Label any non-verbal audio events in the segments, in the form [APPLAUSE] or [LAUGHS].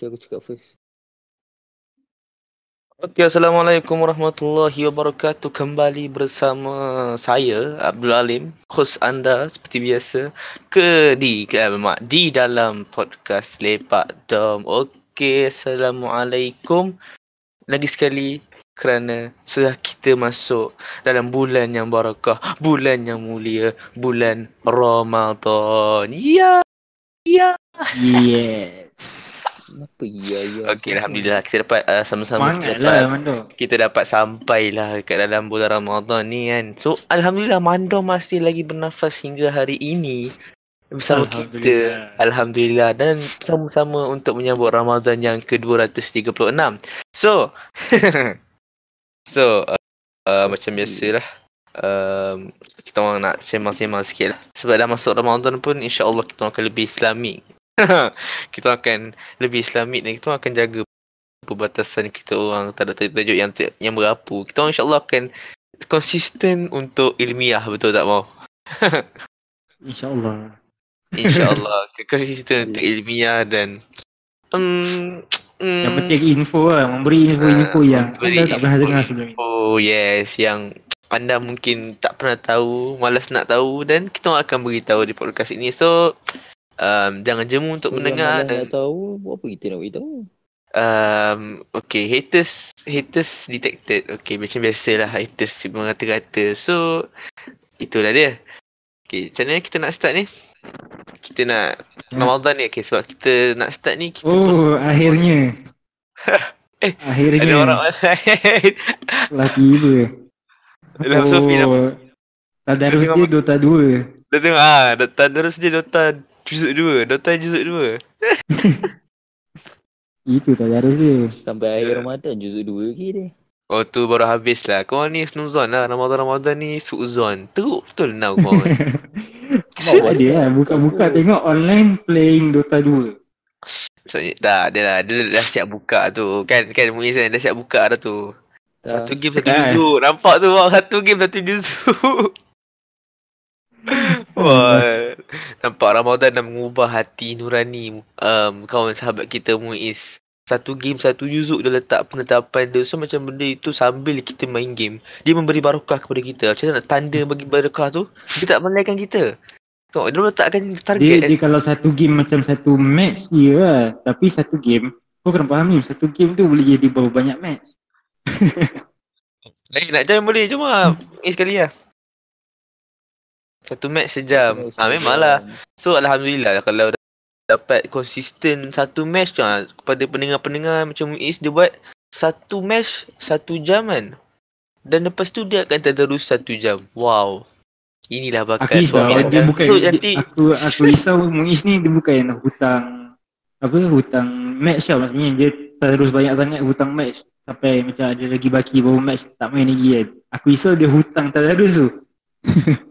kasi aku cakap first. Okey, Assalamualaikum warahmatullahi wabarakatuh. Kembali bersama saya, Abdul Alim, host anda seperti biasa ke di ke, mak, di dalam podcast Lepak Dom. Okey, Assalamualaikum. Lagi sekali kerana sudah kita masuk dalam bulan yang barakah, bulan yang mulia, bulan Ramadan. Ya. Ya. Yes. Kenapa ya ya? Okey, alhamdulillah kita dapat uh, sama-sama kita Semangat dapat lah Mando. kita dapat sampailah kat dalam bulan Ramadan ni kan. So alhamdulillah Mando masih lagi bernafas hingga hari ini bersama kita. Alhamdulillah dan sama-sama untuk menyambut Ramadan yang ke-236. So [LAUGHS] so uh, uh, macam biasalah um, kita orang nak sembang-sembang sikit lah. Sebab dah masuk Ramadan pun insya-Allah kita orang akan lebih islamik. [LAUGHS] kita akan lebih islamik dan kita akan jaga perbatasan kita orang tak ada tajuk yang yang berapu. Kita orang insya-Allah akan konsisten untuk ilmiah betul tak mau? [LAUGHS] InsyaAllah. InsyaAllah [LAUGHS] konsisten untuk ilmiah dan um, um, Yang penting info lah. Memberi info-info Ah, yang memberi anda tak pernah info- dengar sebelum ini. Oh yes, yang anda mungkin tak pernah tahu, malas nak tahu dan kita akan beritahu di podcast ini. So um, jangan jemu untuk Kalau mendengar dan nak tahu, buat apa kita nak beritahu? um, okay haters haters detected. Okay macam biasalah haters mengata-kata. So itulah dia. Okay, macam mana kita nak start ni? Kita nak Hmm. Ramadan ni okay sebab kita nak start ni kita pun Oh, akhirnya. [LAUGHS] Eh, akhirnya. ada orang lain. Telah [LAUGHS] tiba. Dalam Sofi nama. Tadarus Dia Dota 2. Dah tengok ah, Dota terus dia Dota juzuk 2, Dota juzuk 2. Itu tadarus dia. Sampai Ya. akhir Ramadan juzuk dua lagi dia. Oh tu baru habis lah. Kau ni snuzon lah. Ramadan-Ramadan ni suuzon. Teruk betul now kau. [LAUGHS] Tak ada lah. Buka-buka tengok online playing Dota 2. so, dah, dia lah. Dia dah siap buka tu. Kan, kan Muiz kan dah siap buka dah tu. Tak. Satu game satu juzuk. Nampak tu bang. Satu game satu juzuk. Wah, [LAUGHS] nampak Ramadan dah mengubah hati nurani um, kawan sahabat kita Muiz. Satu game satu juzuk dia letak penetapan dia. So macam benda itu sambil kita main game, dia memberi barakah kepada kita. Macam mana nak tanda bagi barakah tu? Dia tak melaikan kita. Tengok, dia letakkan Dia, target. dia kalau satu game macam satu match dia lah. Tapi satu game, kau kena fahami satu game tu boleh jadi berapa banyak match. [LAUGHS] Eh, nak join boleh. Jom lah. Muiz sekali lah. Satu match sejam. Ah memanglah. So Alhamdulillah kalau dapat konsisten satu match tu ah, kepada pendengar-pendengar macam Muiz dia buat satu match satu jam kan. Dan lepas tu dia akan terus satu jam. Wow. Inilah Aku bakat risau suami dia bukan So dia, nanti aku aku risau [LAUGHS] Muiz ni dia bukan yang hutang apa hutang match lah maksudnya dia terus banyak sangat hutang match sampai macam ada lagi baki baru match tak main lagi kan. Aku risau dia hutang tadarus tu. [LAUGHS]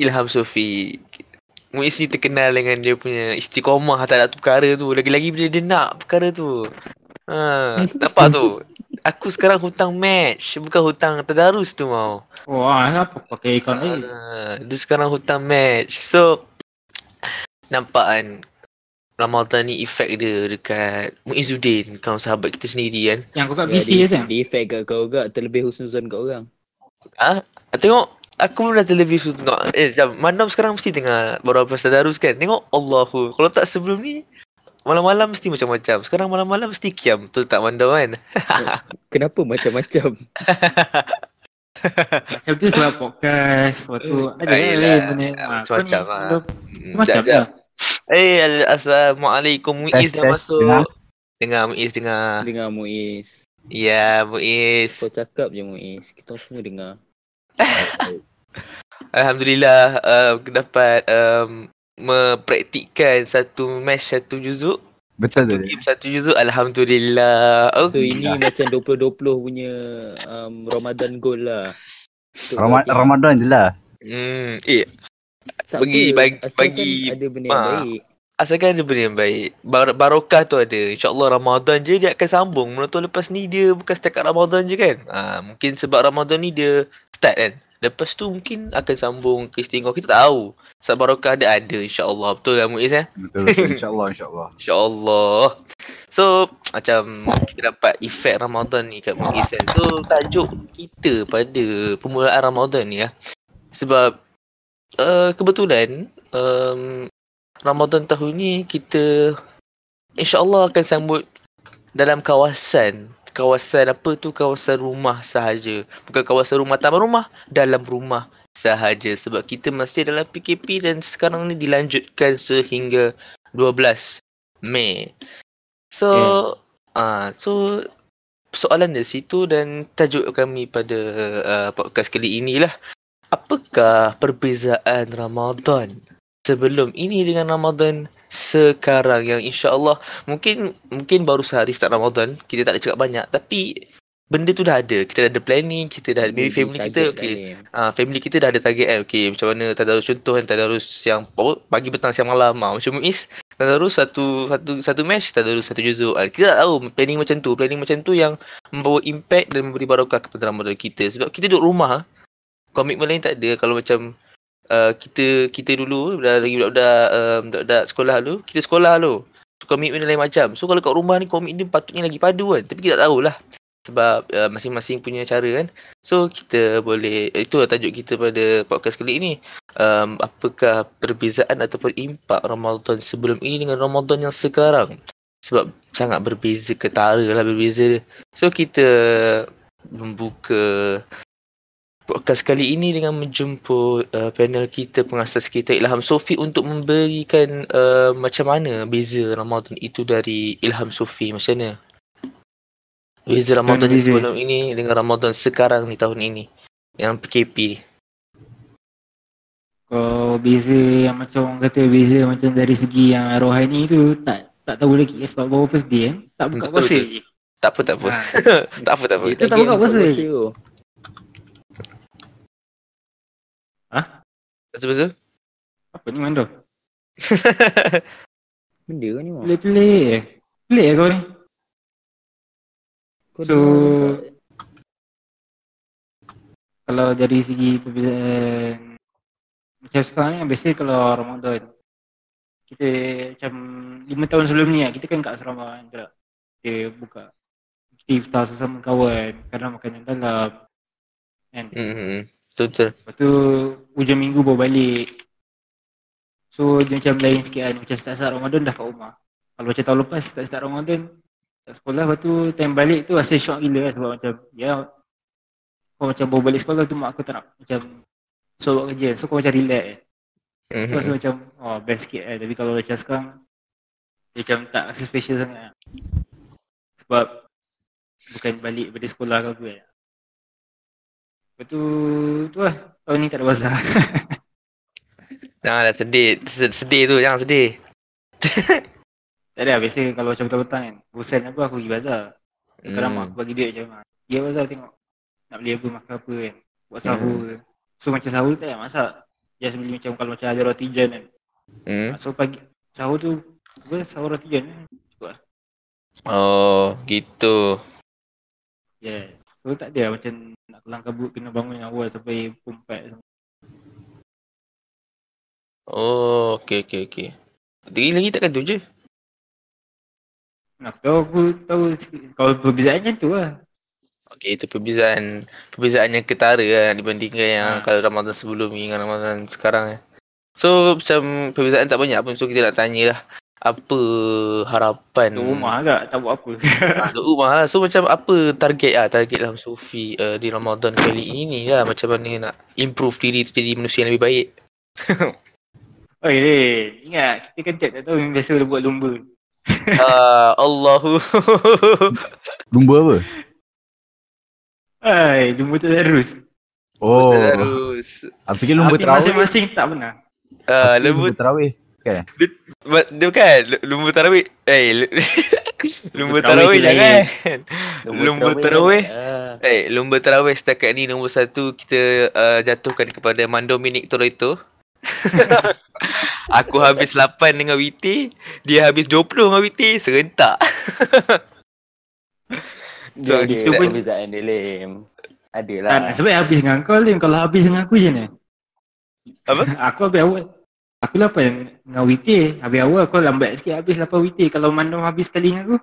Ilham Sofi. Muiz ni terkenal dengan dia punya istiqomah tak nak tu perkara tu. Lagi-lagi bila dia nak perkara tu. Ha, [LAUGHS] nampak tu. Aku sekarang hutang match, bukan hutang tadarus tu mau. Wah, apa pakai akaun lain? Ah, dia sekarang hutang match. So nampak kan Ramadan ni efek dia dekat Muizuddin, kawan sahabat kita sendiri kan. Yang kau kat Ya, PC dia, kan? dia effect kat kau juga terlebih husnuzon kat orang. Ah, tengok aku pun dah terlebih tu tengok. Eh, jam Mandam sekarang mesti tengah baru habis tadarus kan. Tengok Allahu. Kalau tak sebelum ni malam-malam mesti macam-macam. Sekarang malam-malam mesti kiam. Betul tak Mandam kan? [LAUGHS] Kenapa macam-macam? Macam tu sebab podcast Waktu ada Ah, lah yelah. lain punya Ah, macam-macam lah. kalau- Macam jap, jap. lah Eh, al- Assalamualaikum. Muiz dah masuk. dengar. Dengar Muiz dengar. Dengar Muiz. Ya, Muiz. Kau cakap je Muiz. Kita semua dengar. [LAUGHS] Alhamdulillah uh, dapat um, mempraktikkan satu match satu juzuk. Betul Satu tu. game satu juzuk. Alhamdulillah. So Okay. ini macam 2020 punya um, Ramadan goal lah. Untuk Rama- bagi- Ramadan je lah. Hmm, eh, tak bagi- apa, bagi- asalkan bagi- ada benda yang Ah. baik. asalkan ada benda yang baik. Bar- barokah tu ada. InsyaAllah Ramadan je dia akan sambung. Menurut lepas ni dia bukan setakat Ramadan je kan. Ha, mungkin sebab Ramadan ni dia start kan. Lepas tu mungkin akan sambung ke istimewa kita tak tahu. Sebab barakah ada ada insya-Allah. Betul lah Muiz eh? Betul betul insya-Allah insya-Allah. [LAUGHS] InsyaAllah. So, macam kita dapat efek Ramadan ni kat Muiz kan. So, tajuk kita pada permulaan Ramadan ni lah. Sebab uh, kebetulan um, Ramadan tahun ni kita insyaAllah akan sambut dalam kawasan kawasan apa tu? Kawasan rumah sahaja. Bukan kawasan rumah taman rumah dalam rumah sahaja. Sebab kita masih dalam PKP dan sekarang ni dilanjutkan sehingga 12 Mei. So ah uh, so soalan dari situ dan tajuk kami pada uh, podcast kali inilah apakah perbezaan Ramadan sebelum ini dengan Ramadan sekarang yang insya-Allah mungkin mungkin baru sehari start Ramadan kita tak ada cakap banyak tapi benda tu dah ada. Kita dah ada planning kita dah maybe family kita okey ah uh, family kita dah ada target kan okey macam mana tadarus contoh kan tadarus siang pagi petang siang malam. Ah macam Muiz tadarus satu satu satu match tadarus satu juzuk. Ah, kita tak tahu planning macam tu. Planning macam tu yang membawa impact dan memberi barakah kepada Ramadan kita. Sebab kita duduk rumah komitmen lain tak ada. Kalau macam uh, kita kita dulu dah lagi budak-budak um, budak-budak sekolah dulu kita sekolah dulu so, komitmen lain macam. So kalau kat rumah ni komitmen patutnya lagi padu kan. Tapi kita tak tahulah. Sebab uh, masing-masing punya cara kan. So kita boleh itu lah tajuk kita pada podcast kali ini. Um, apakah perbezaan ataupun impak Ramadan sebelum ini dengan Ramadan yang sekarang? Sebab sangat berbeza ketara lah berbeza so kita membuka podcast kali ini dengan menjemput uh, panel kita pengasas kita Ilham Sofi untuk memberikan uh, macam mana beza Ramadan itu dari Ilham Sofi macam mana? Beza Ramadan beza. sebelum ini dengan Ramadan sekarang ni tahun ini yang PKP ni. Kalau beza yang macam orang kata beza macam dari segi yang rohani tu tak tak tahu lagi sebab baru first day eh. Tak buka puasa. Tak apa tak apa. Ha. [LAUGHS] tak apa tak apa. Kita tak buka puasa. Betul-betul? Apa ni Mando? [LAUGHS] Benda kan ni Pelik-pelik Pelik kau ni kau So Kalau dari segi perbezaan Macam sekarang ni biasa kalau Ramadan Kita macam lima tahun sebelum ni lah Kita kan kat asrama kan Kita buka Kita iftar sesama kawan Kadang makan yang dalam Kan mm-hmm. Betul. Lepas tu hujung minggu baru balik. So dia macam lain sikit kan. Macam start-start Ramadan dah kat rumah. Kalau macam tahun lepas start-start Ramadan tak sekolah lepas tu time balik tu rasa shock gila kan sebab macam ya kau macam baru balik sekolah tu mak aku tak nak macam so buat kerja so kau macam relax eh. So rasa macam oh best sikit eh. Tapi kalau macam sekarang dia macam tak rasa special sangat Sebab bukan balik pada sekolah ke apa eh. Lepas tu, tu lah. Tahun ni tak ada bazar. [LAUGHS] Janganlah sedih. Sedih tu, jangan sedih. [LAUGHS] tak ada, biasa kalau macam petang-petang kan. Bosan apa aku pergi bazar. Sekarang hmm. mak aku bagi duit macam Ya bazar tengok. Nak beli apa, makan apa kan. Buat sahur hmm. So macam sahur tak payah masak. Just beli macam kalau macam ada roti jan kan. Hmm. So pagi, sahur tu, apa sahur roti jan kan. Cukup lah. Oh, gitu. Yes. So tak ada macam nak kelang kabut kena bangun yang awal sampai pumpat Oh, okey okey okey. Tadi lagi takkan tu je. Nak tahu aku tahu kalau perbezaan macam tu lah. Okey, itu perbezaan perbezaan yang ketara lah dibandingkan yang ha. kalau Ramadan sebelum ni dengan Ramadan sekarang eh. So macam perbezaan tak banyak pun so kita nak tanya lah apa harapan? Duduk rumah agak tak buat apa. Ha, Duduk rumah lah. So macam apa target lah? Target dalam Sufi uh, di Ramadan kali ini lah. Macam mana nak improve diri tu jadi manusia yang lebih baik. [LAUGHS] Oh yeah, ingat kita kan tak tahu yang biasa boleh buat lumba. Uh, [LAUGHS] Allahu. [LAUGHS] Lumba apa? Hai, lumba tadarus Oh, tadarus. Aku fikir lumba terawih. Masing-masing tak pernah. Uh, Lumba terawih Okay. Dia, dia bukan lumba tarawih. Eh, [LAUGHS] lumba tarawih jangan. Lumba tarawih. Eh, lumba tarawih setakat ni nombor satu kita uh, jatuhkan kepada Man Dominic Toroito. [LAUGHS] Aku habis 8 dengan WT, dia habis 20 dengan WT, serentak. [LAUGHS] so, dia, dia pun perbezaan dia lem. Ada Tak, lah. sebab habis dengan kau Lim. Kalau habis dengan aku je ni. Apa? aku habis awal. Aku 8 dengan WT. Habis awal kau lambat sikit habis 8 WT. Kalau Mandom habis sekali dengan aku.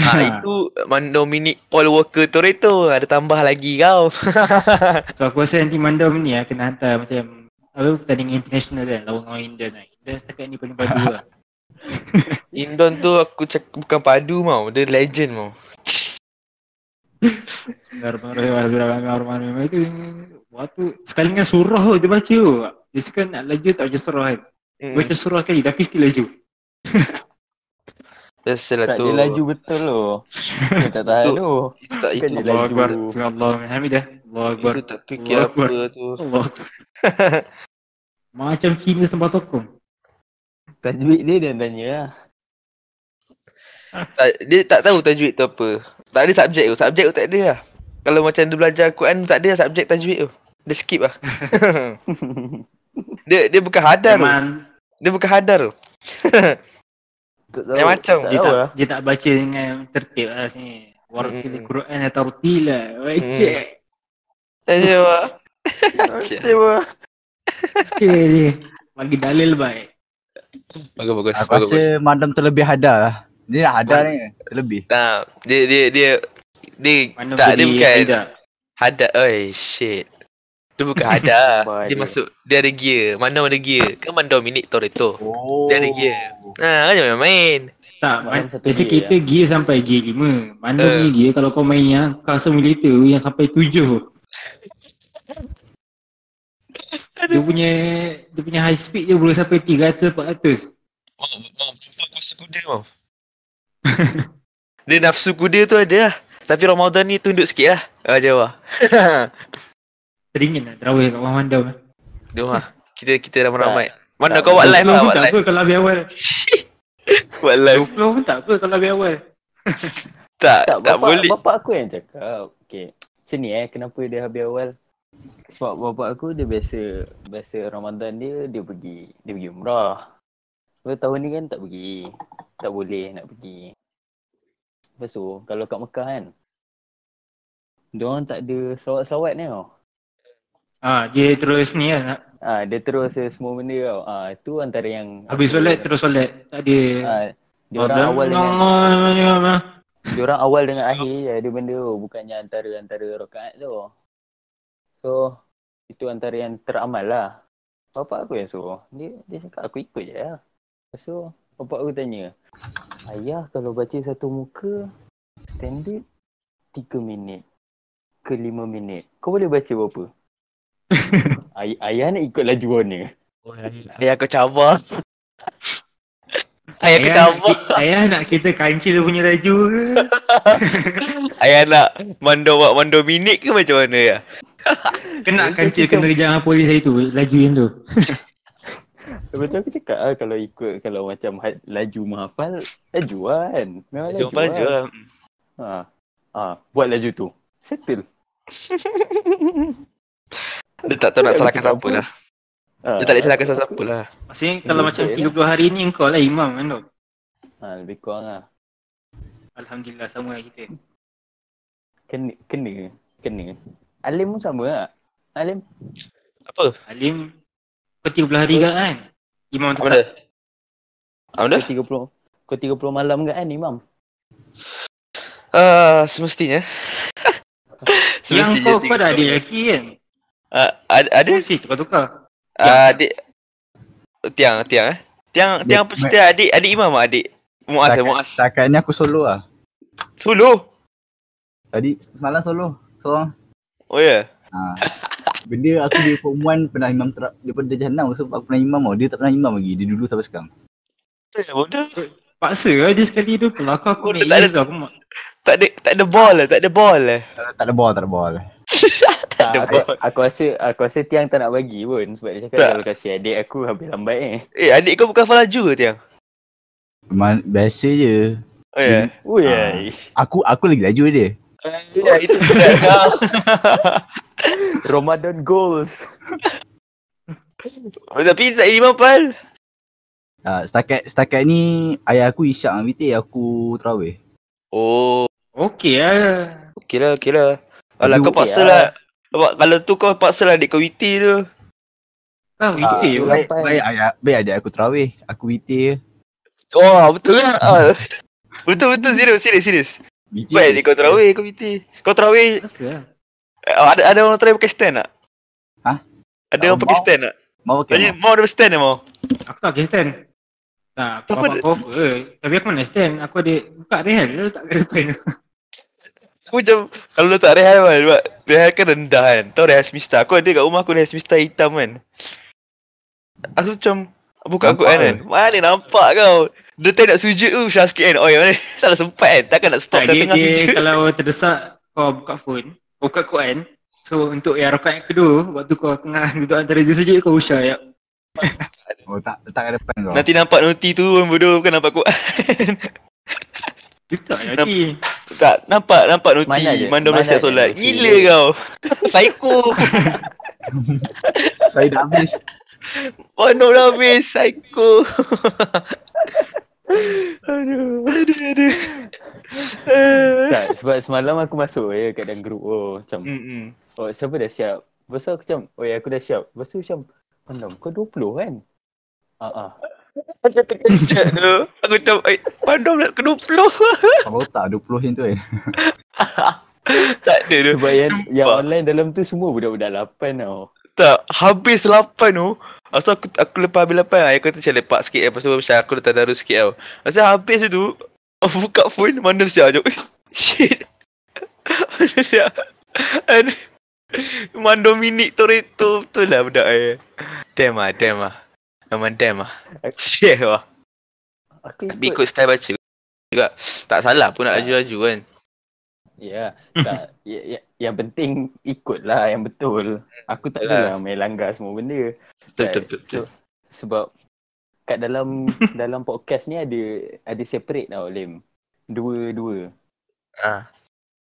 Ha, itu Mando minit Paul Walker Toretto. Ada tambah lagi kau. [LAUGHS] So aku rasa nanti Mandom ni lah kena hantar macam apa pertandingan international kan lawan orang Indian lah. Indian setakat ni paling padu lah. [LAUGHS] Indon tu aku cakap bukan padu mau. Dia legend mau. [LAUGHS] Bismillahirrahmanirrahim. Itu waktu sekali dengan surah tu dia baca tu. Dia suka nak laju tak baca surah kan. Mm. Baca surah kali tapi still laju. [LAUGHS] Biasalah Tak tu. dia laju betul lo. Tak tahan Tu- tu. Itu tak itu. Kan Allah laju. Akbar. Subhanallah. Hamidah. Allah Akbar. Itu tak fikir Allah apa Akbar. tu. Allah Akbar. [LAUGHS] Macam Cina tempat tokong. Tajwid dia dia tanya lah. Tak, dia tak tahu tajwid tu apa. Tak ada subjek tu. Subjek tu tak ada lah. Kalau macam dia belajar Quran tak ada lah subjek tajwid tu. Dia skip lah. [LAUGHS] dia dia bukan hadar tu. Memang Dia bukan hadar tu. [LAUGHS] Tak Lain macam. Dia tak, lah. dia tak baca dengan tertib lah sini. Wartil Mm-mm. Quran atau rutila. Baca. Tanya. Cewa. Baca je. Bagi dalil baik. Bagus bagus. Aku bagus, rasa Mandam terlebih hadar lah. Dia nak hadar ni terlebih. Nah, dia dia dia dia tak dia bukan hadar. Oi shit. [LAUGHS] Dia bukan. Sabar dia masuk dia ada gear. Mana ada gear? Kan Manda minit Toretto. Oh. Dia ada gear. Ha, jangan main. Tak, satu biasa kita gear sampai gear 5. Mana Eh. punya gear kalau kau main yang car simulator yang sampai 7. Dia punya dia punya high speed dia boleh sampai 300 400. Mau mau jumpa kuasa kuda mau. [LAUGHS] dia nafsu kuda tu ada lah. Tapi Ramadan ni tunduk sikit lah. Ah, Jawa. [LAUGHS] Teringin lah terawih kat bawah mandam. Dia mah. Kita kita ramai-ramai. Mana Tak, kau buat live 20 lah, buat tak live. apa kalau habis awal. [LAUGHS] Buat live. 20 pun tak apa kalau habis awal. [LAUGHS] Tak, Tak, tak bapak, boleh. bapak aku yang cakap. Okay. Macam ni eh, kenapa dia habis awal. Sebab bapak aku dia biasa, biasa Ramadan dia, dia pergi, dia pergi umrah. Lepas tahun ni kan tak pergi. Tak boleh nak pergi. Lepas tu, kalau kat Mekah kan, Diorang tak ada selawat-selawat ni tau. Ah, dia terus ni lah. Ah, dia terus semua benda tau. Ah, itu antara yang Habis solat terus solat. Tak ada. Ah, diorang awal dengan Allah. diorang awal dengan akhir je ada benda tu, bukannya antara antara rakaat tu. So, itu antara yang teramal lah. Bapak aku yang suruh. Dia dia cakap aku ikut je lah. Tu, bapak aku tanya, Ayah kalau baca satu muka, standard 3 minit ke 5 minit. Kau boleh baca berapa? [LAUGHS] Ay- ayah nak ikut laju mana? Ayah aku cabar. Ayah Ayah nak, cabar. ki- ayah nak kita kancil punya laju ke? [LAUGHS] Ayah nak mando buat mando minit ke macam mana ya? [LAUGHS] Kena kancil kena kejar dengan polis hari tu. Laju yang tu. Lepas tu aku cakap ah, kalau ikut kalau macam ha- laju menghafal, laju kan. Memang Macam apa je lah. Ha. Ha, buat laju tu. Settle. Dia tak tahu nak salahkan siapa lah. Ha, Dia tak boleh salahkan siapa lah. Maksudnya kalau macam betul 30 hari ni kau lah imam kan tu. Ha, lebih kurang lah. Alhamdulillah sama lah kita. Kena, kena, kena. Alim pun sama tak? Alim? Apa? Alim kau 30 hari ke kan? Imam benda? tetap. Apa benda? Kau 30, kau 30 malam ke kan imam? Ah, semestinya. [LAUGHS] Yang kau kau dah ada lelaki kan? Ah, ada Si tukar-tukar. Ah, adik Tiang, Tiang eh. Tiang, Tiang apa cerita adik, adik imam ah, adik. Muaz eh, Muaz. Setakat ni aku solo lah. Solo. Tadi semalam solo. Seorang. Oh ya. Ha. Benda aku di form 1 pernah imam ter- daripada jahanam sebab aku pernah imam tau. Dia tak pernah imam lagi. Dia dulu sampai sekarang. Yeah. Bodoh. Paksa lah dia sekali tu. Kalau aku aku naik tak ada- tau. Aku Tak ada tak ada ball lah, tak ada ball lah. Tak, tak ada ball, tak ada ball. [LAUGHS] Tak, aku, aku rasa aku rasa Tiang tak nak bagi pun sebab dia cakap Tak. kalau kasih adik aku habis lambat eh. Eh, adik kau bukan falaju ke Tiang? Memang biasa je. Oh ya. Ui, Ah. aish. Aku aku lagi laju dia. Ya, itu kau. [LAUGHS] Ramadan goals. [LAUGHS] Oh, Tapi tak imam pal. Ha, setakat setakat ni ayah aku isyak dengan witir aku terawih. Oh, Okey lah. okey lah, okey lah. Alah kau paksa lah. Awak kalau tu kau paksa lah adik kau witi tu. Ah, itu lah. baik, baik, ayah, baik adik aku terawih. Aku witir je. Oh betul lah. Ah. betul betul serius serius serius. Baik adik kau terawih kau witi. Kau terawih eh, ada ada orang terawih pakai stand tak? Hah? Ada Tak orang pakai stand tak? Mau pakai Tanya mau? mau ada stand tak mau? Aku tak pakai stand. Tak, aku Apa bapak offer. Tapi aku mana stand? Aku ada buka rehat. Dia letak ke depan. Aku macam kalau letak rehat kan sebab rehat kan rendah kan. Tahu rehat semesta. Aku ada kat rumah aku rehat semesta hitam kan. Aku macam buka aku Nampak kan. Mana nampak kau? Dia tak nak sujud tu Syah sikit kan. Oh mana [LAUGHS] tak nak sempat kan. Takkan nak stop Tak, dia, tengah dia sujud. kalau terdesak kau buka phone, kau buka Quran. So untuk yang rakaat yang kedua, waktu kau tengah [LAUGHS] duduk antara je sujud kau usah ya. Oh tak, letak kat depan kau. Nanti nampak noti tu pun bodoh bukan nampak Quran. [LAUGHS] Nanti. tak nampak nampak noti Mana mandam Mana nasihat solat. Gila dia? kau. [LAUGHS] Psycho. [LAUGHS] Saya dah habis. Mandam dah habis. Psycho. [LAUGHS] aduh, aduh, aduh. Tak, sebab semalam aku masuk je kat dalam grup oh macam Hmm. oh siapa dah siap. Lepas aku macam oh ya aku dah siap. Lepas tu macam Pandam kau 20 kan? Ah ah. Aku terkejut tu. Aku macam, eh, pandam nak ke 20. [LAUGHS] Kalau tak 20 macam tu kan. [LAUGHS] tak ada tu. Sebab yang, yang online dalam tu semua budak-budak 8 tau. Tak, habis 8 tu. Asal aku aku lepas habis 8, ayah kata macam lepak sikit. Lepas tu macam aku letak darus sikit tau. Asal habis tu, aku buka phone, mana siap je. Eh, Shit. Mana siap. Aduh. Mando minit Toretto betul lah budak eh. Damn lah, damn lah. Memang damn lah. Shit [LAUGHS] lah. Aku Tapi ikut. ikut style baca juga. Tak salah pun nak laju-laju kan. Ya, tak. [LAUGHS] ya, ya, yang penting ikut lah yang betul. Aku tak Yalah. adalah main langgar semua benda. Betul, Tak, betul, betul, betul. so- Sebab kat dalam [LAUGHS] dalam podcast ni ada ada separate tau Lim. Dua-dua. Ah.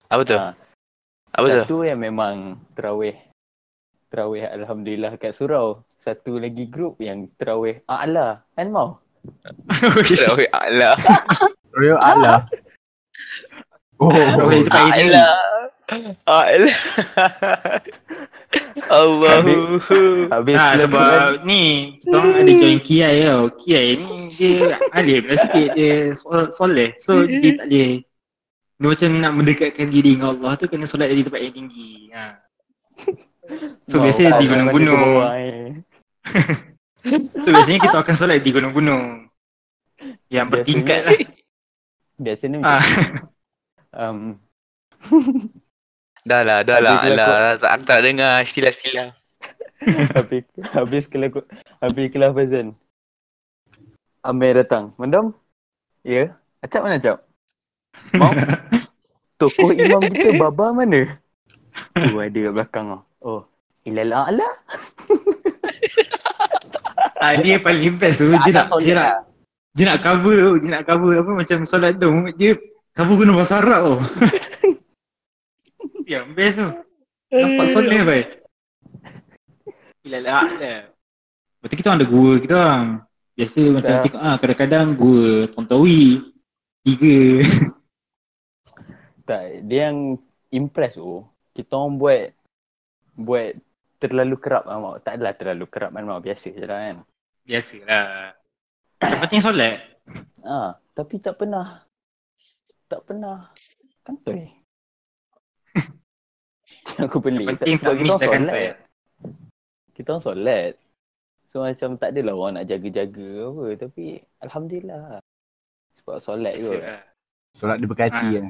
Apa tu? Ah, Apa tu? Satu yang memang terawih terawih alhamdulillah kat surau. Satu lagi grup yang terawih a'la. Kan mau? [LAUGHS] Terawih Allah. [LAUGHS] Royal Allah. Oh, [LAUGHS] Terawih tu pagi. Allah. Allah. Allahu. Habis kan, sebab ni kita ada join Kiai tau. Kiai ni dia alim lah sikit dia sol- soleh. So dia tak boleh dia macam nak mendekatkan diri dengan Allah tu kena solat dari tempat yang tinggi. Ha. So mau biasanya di gunung-gunung. eh. [LAUGHS] So biasanya kita akan solat di gunung-gunung. Yang bertingkat lah. [LAUGHS] Biasanya Ah. macam [LAUGHS] um, Dah lah, dah lah. Alah, tak, aku tak dengar istilah-istilah. habis habis kelas habis kelas Fazan. Amir datang. Mendam? Ya. Acap mana Acap? Mau? Tokoh imam kita Baba mana? Oh ada kat belakang oh. Oh. Ilal a'la? Ah, dia paling best tu. Dia nak, dia nak, dia nak cover tu. Dia nak cover apa macam solat tu. Dia cover guna bahasa Arab tu. [LAUGHS] Yang best tu. Nampak soleh baik. Bila lah lah. Lepas tu kita orang ada gua kita orang. Biasa macam Ya. tengok ah kadang-kadang gua Tontowi. Tiga. Tak, dia yang impress tu. Kita orang buat buat terlalu kerap ah, Mak. Tak adalah terlalu kerap kan Mak. Biasa je lah kan. Biasalah. Yang penting solat. Ah, tapi tak pernah tak pernah kantoi. [LAUGHS] Aku pelik. Yang penting tak sebab miss kita dah orang kantoi. solat. Kita orang solat. So macam tak adalah orang nak jaga-jaga apa. Tapi Alhamdulillah. Sebab solat kot. Biasalah. Solat dia berkati Ah. kan.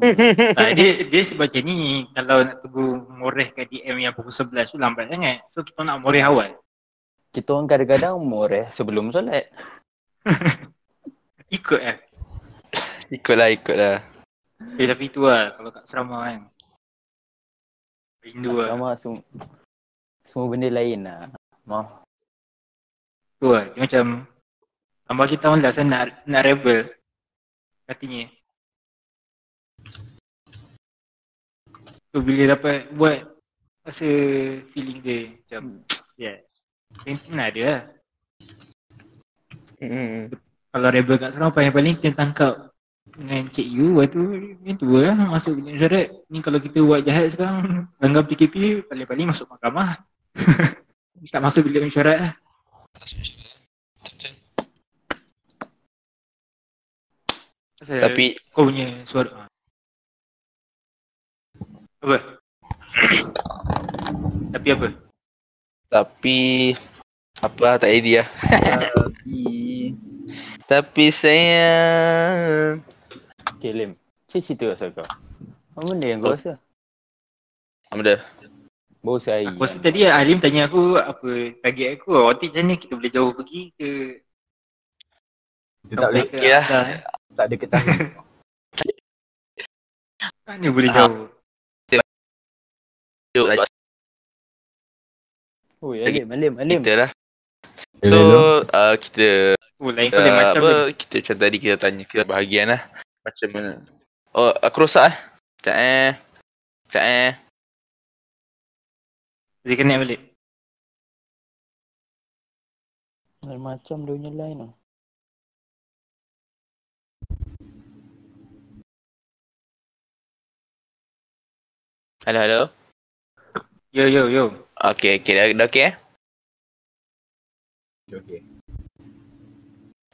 Tak, dia, dia sebab macam ni. Kalau nak tunggu moreh kat DM yang pukul 11 tu lambat sangat. So kita nak moreh awal. Kita orang kadang-kadang moreh sebelum solat. [LAUGHS] Ikut lah. Ikutlah, ikutlah. Eh, tapi tu lah kalau kat serama kan. Rindu lah. Sama semua, semua benda lain lah. Mau. Tu lah. Dia macam tambah kita orang lah nak, nak rebel. Katanya. So bila dapat buat rasa feeling dia macam ya. [TSK] Yeah. Mana ada lah. Hmm. Kalau rebel kat serama paling-paling kita tangkap dengan Cik Yu Lepas tu Ni tu lah Masuk bilik syarat Ni kalau kita buat jahat sekarang [LAUGHS] Langgar PKP Paling-paling masuk mahkamah [LAUGHS] Tak masuk bilik syarat lah Tapi Kau punya suara Apa? [COUGHS] Tapi apa? tapi apa lah, tak idea. Tapi [LAUGHS] Tapi saya Okay, Lim. Cik cerita pasal kau. Apa benda yang kau Oh. rasa? apa benda? Bau sehari. Aku rasa tadi Alim tanya aku Apa target aku Waktu macam ni kita boleh jauh pergi ke kita tak boleh ke lah. eh? tak ada ketahuan. [LAUGHS] Mana boleh jauh Oh, ya, Alim, Alim, Alim. kita lah. So, uh, kita Oh lain kau lain uh, macam apa, ni kita macam tadi kita tanya ke bahagian lah. Macam mana? Oh, aku rosak eh. Sekejap eh. Sekejap eh. Dia connect balik Lain macam dia punya line tu. Hello, hello. Yo yo yo Okay, okay. Dah, dah okay eh? Okay.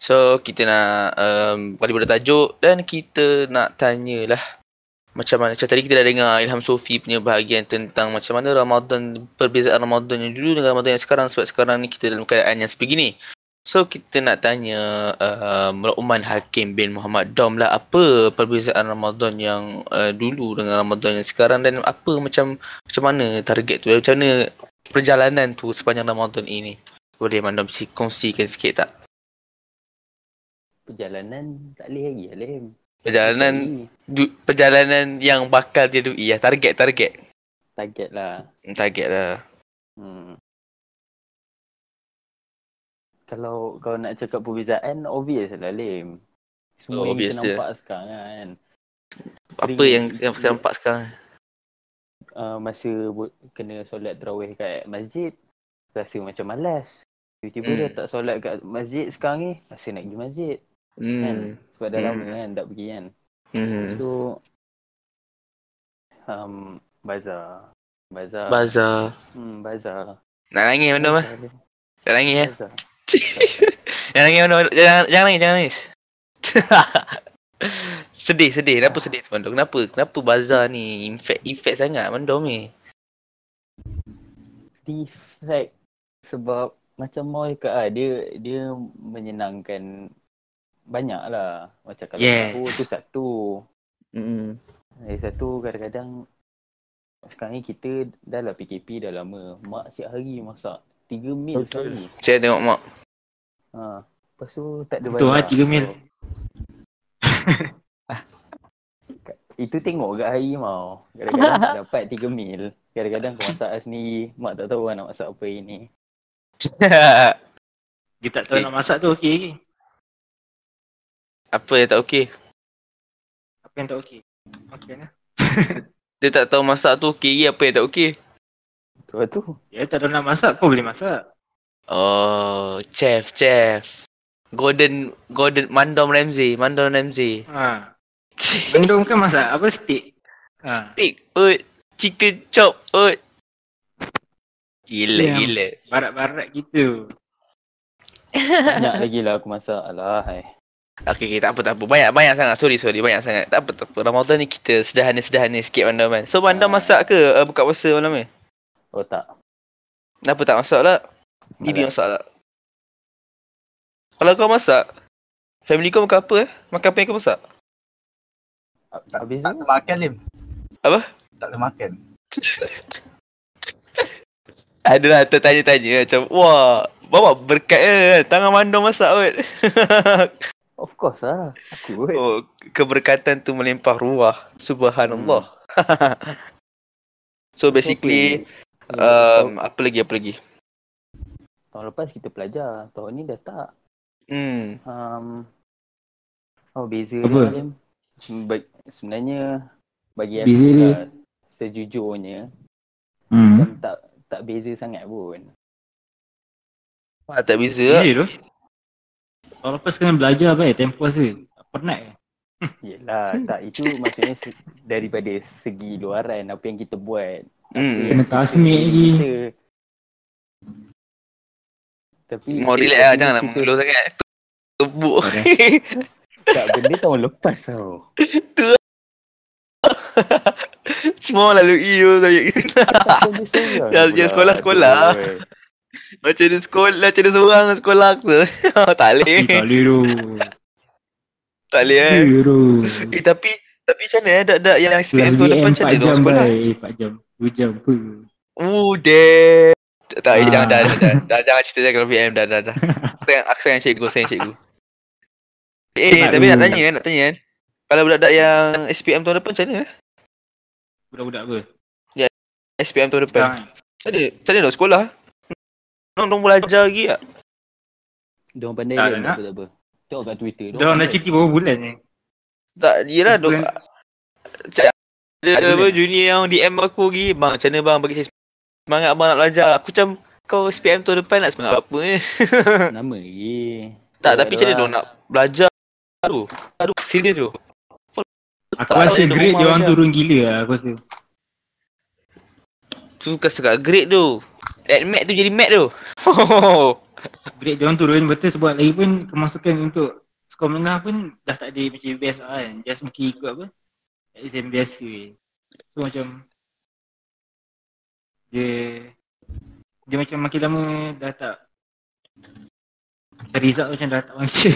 So, kita nak um, balik pada tajuk dan kita nak tanyalah macam mana, macam tadi kita dah dengar Ilham Sofi punya bahagian tentang macam mana Ramadan, perbezaan Ramadan yang dulu dengan Ramadan yang sekarang sebab sekarang ni kita dalam keadaan yang sebegini. So, kita nak tanya um, Luqman Hakim bin Muhammad Dom lah apa perbezaan Ramadan yang uh, dulu dengan Ramadan yang sekarang dan apa macam macam mana target tu, macam mana perjalanan tu sepanjang Ramadan ini. Boleh Mandom si kongsikan sikit tak? Perjalanan tak boleh lagi, Alim. Perjalanan du, perjalanan yang bakal dia dui ya target target Target lah. Hmm, target lah Hmm. Kalau kau nak cakap perbezaan, obvious lah, Lim. Semua Oh, yang obvious kita dia. nampak sekarang kan. apa Sering- yang yang saya nampak sekarang uh, masa bu- kena solat tarawih kat masjid rasa macam malas. Tiba-tiba Hmm. dah tak solat kat masjid sekarang ni, rasa nak pergi masjid kan. hmm Sebab dah Hmm. lama kan tak pergi kan. hmm So um, bazar. Bazar. bazar Hmm, bazar. nak nangis mana mah nak nangis ya Bazar. Jangan nangis jangan jangan nangis jangan nangis [LAUGHS] sedih sedih kenapa sedih tu Mandom kenapa kenapa bazar ni infect infect sangat Mandom ni Defect sebab macam mall kat ah dia dia menyenangkan banyak lah. Macam kalau Yes. sahur tu satu. Hmm. Eh, satu kadang-kadang sekarang ni kita dah lah PKP dah lama. Mak siap hari masak. Tiga mil Betul. sehari. saya tengok mak Ha. Lepas tu tak ada Betul bazar. lah, tiga mil. So, [LAUGHS] Itu tengok kat hari mau. Kadang-kadang tak dapat 3 mil. Kadang-kadang kau masak sendiri. Mak tak tahu lah nak masak apa ini. [LAUGHS] Dia tak tahu Okay. nak masak tu okey ke? apa yang tak okey Apa yang tak okey? Okey lah dia tak tahu masak tu okey ke apa yang tak okey Sebab tu. Dia tak tahu nak masak kau boleh masak Oh, chef, chef. Gordon, Gordon, Mandom Ramsay, Mandom Ramsay. Ha [LAUGHS] Mendung kan masak apa steak Ha Steak, oi. Chicken chop, oi. Gila, Ya. gila. Barat-barat gitu Banyak lagi lah aku masak. Alah, hai. Okay, okay, tak apa, tak apa. Banyak, banyak sangat. Sorry, sorry. Banyak sangat. Tak apa, tak apa. Ramadan ni kita sederhana-sederhana sikit Mandom kan. So, Mandom Ah. masak ke uh, buka puasa malam ni? Oh tak. Kenapa tak masak lah? Bibi masak lah. Kalau kau masak, family kau makan apa eh? Makan apa yang kau masak? Tak, Habis tak tu? termakan Lim. Apa? Tak termakan. [LAUGHS] Adalah tertanya-tanya macam, wah, bawa berkat eh. Tangan Mandom masak kot. [LAUGHS] Of course lah. Aku kot. Oh, keberkatan tu melimpah ruah. Subhanallah. [LAUGHS] so basically um, apa lagi apa lagi? Tahun lepas kita pelajar. Tahun ni dah tak. Hmm. Um, oh beza Apa? dia Alim. Ba- sebenarnya bagi aku Beza dia? lah, sejujurnya Hmm macam tak tak beza sangat pun. Ah, tak beza lah. Beza tu Tahun lepas kena belajar apa eh Tempoh rasa Tak penat ke Yelah, tak itu maksudnya daripada segi luaran apa yang kita buat. Hmm. yang Kena tasmik lagi. Tapi Mau relax lah, janganlah mengeluh sangat. Tebuk. [LAUGHS] Tak benda tahun lepas tau. [LAUGHS] Semua lalui tu tapi Tak ada seorang Ya, pula. ya, sekolah-sekolah. Aduh. macam ada sekolah, macam ada seorang sekolah tu. [LAUGHS] tak boleh. Eh, tak boleh tu. Tak boleh Tak eh. boleh tu. Eh tapi tapi macam mana eh dak-dak yang Kelas SPM tu depan macam 4 mana sekolah? Eh, 4 jam. 2 jam apa. Oh damn. Tak, eh, Ah. jangan dah, dah, dah, dah, jangan cerita jangan kalau BM dah, dah, dah. Sayang, aku sayang cikgu, sayang cikgu. Eh, Tak tapi nak ada. tanya kan, nak tanya kan. Kalau budak-budak yang SPM tahun depan macam mana eh? Budak-budak apa? SPM tahun depan. Kan? Macam mana? Macam mana nak sekolah? Orang orang belajar lagi tak? Diorang pandai Tak dia nak. tak apa-apa. Tengok kat Twitter. Dah orang dah cuti berapa bulan ni? Tak, yelah dok. Ada, apa kan? junior yang DM aku lagi, bang macam mana bang bagi saya semangat abang nak belajar. Aku macam kau SPM tahun depan nak semangat apa ni? [LAUGHS] Nama lagi. Tak, tapi macam mana nak belajar tu? Aduh, serius tu. Aku Tak rasa grade dia orang turun gila lah aku rasa. Tu bukan sekat grade tu. Admit tu jadi mat tu. [LAUGHS] Grade dia orang turun betul sebab lagi pun kemasukan untuk sekolah menengah pun dah tak ada macam biasa kan. Just mungkin ikut apa? Exam biasa je. So macam dia dia macam makin lama dah tak result macam dah tak [LAUGHS] macam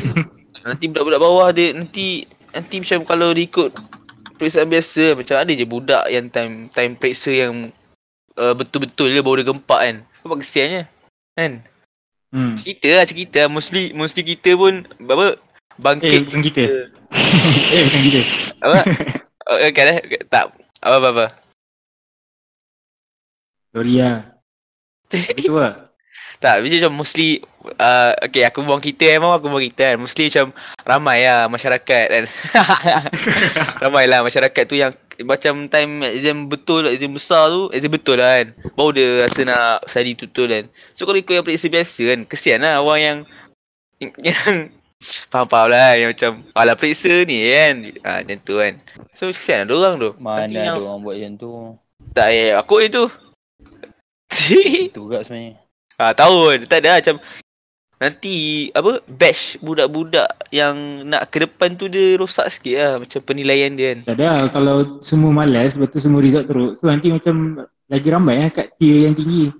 nanti budak-budak bawah dia nanti nanti macam kalau dia ikut periksaan biasa macam ada je budak yang time time periksa yang uh, betul-betul dia baru dia gempak kan. Apa kesiannya? Kan? hmm. Kita lah macam kita mostly mostly kita pun apa Eh bangkit bukan kita [LAUGHS] Eh bukan kita apa? [LAUGHS] Oh, okay, dah. tak apa apa apa. Sorry Itu lah Tak, macam macam mostly uh, okay aku buang kita emang aku buang kita kan. Mostly macam ramai lah masyarakat kan. [LAUGHS] ramai lah masyarakat tu yang macam time exam betul, exam besar tu, exam betul lah kan. Baru dia rasa nak study betul kan. So kalau ikut yang periksa biasa kan, kesian lah orang yang [LAUGHS] yang faham-faham lah yang macam alah periksa ni kan. Ha, macam tu kan. So kesian lah orang tu. Nanti Mana yang- ada orang buat macam tu. Tak, eh, aku itu. Itu juga sebenarnya. [LAUGHS] Ha, tahun. Tak ada lah, macam nanti apa batch budak-budak yang nak ke depan tu dia rosak sikit lah macam penilaian dia kan. Tak ada kalau semua malas Lepas tu semua result teruk So nanti macam Lagi ramai lah kat tier yang tinggi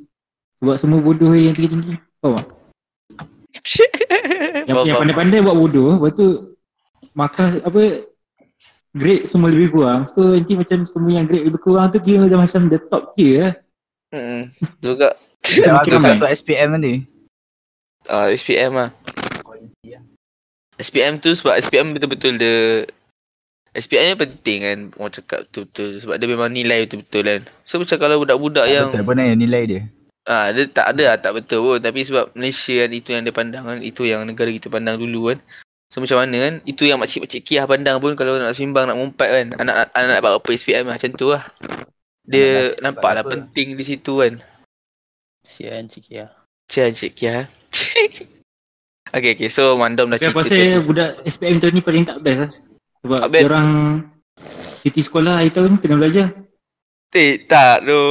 Sebab semua bodoh yang tinggi-tinggi Faham tak? [LAUGHS] Yang, Faham, yang pandai-pandai buat bodoh Lepas tu Markas apa Grade semua lebih kurang So nanti macam semua yang grade lebih kurang tu Kira macam, macam the top tier lah Hmm, juga. Ramai satu SPM nanti. Ah, SPM lah. SPM tu sebab SPM betul-betul dia SPM ni penting kan orang cakap betul-betul sebab dia memang nilai betul-betul kan. So macam kalau budak-budak yang Betul apa yang nilai dia. Ah, dia tak ada lah, tak betul pun. Tapi sebab Malaysia kan, itu yang dia pandang kan. Itu yang negara kita pandang dulu kan. So macam mana kan, itu yang makcik-makcik kiah pandang pun kalau nak simbang, nak mumpat kan. Anak anak nak buat apa SPM lah, macam tu lah. Dia Anak nak nampak lah penting di situ kan. Sian Cik Kia. Cian Cik Kiah. [LAUGHS] okay, okay. So Mandam dah cerita. tadi. budak SPM tahun ni paling tak best lah Sebab Tak orang Cuti sekolah hari tahun kena belajar Eh, tak tu.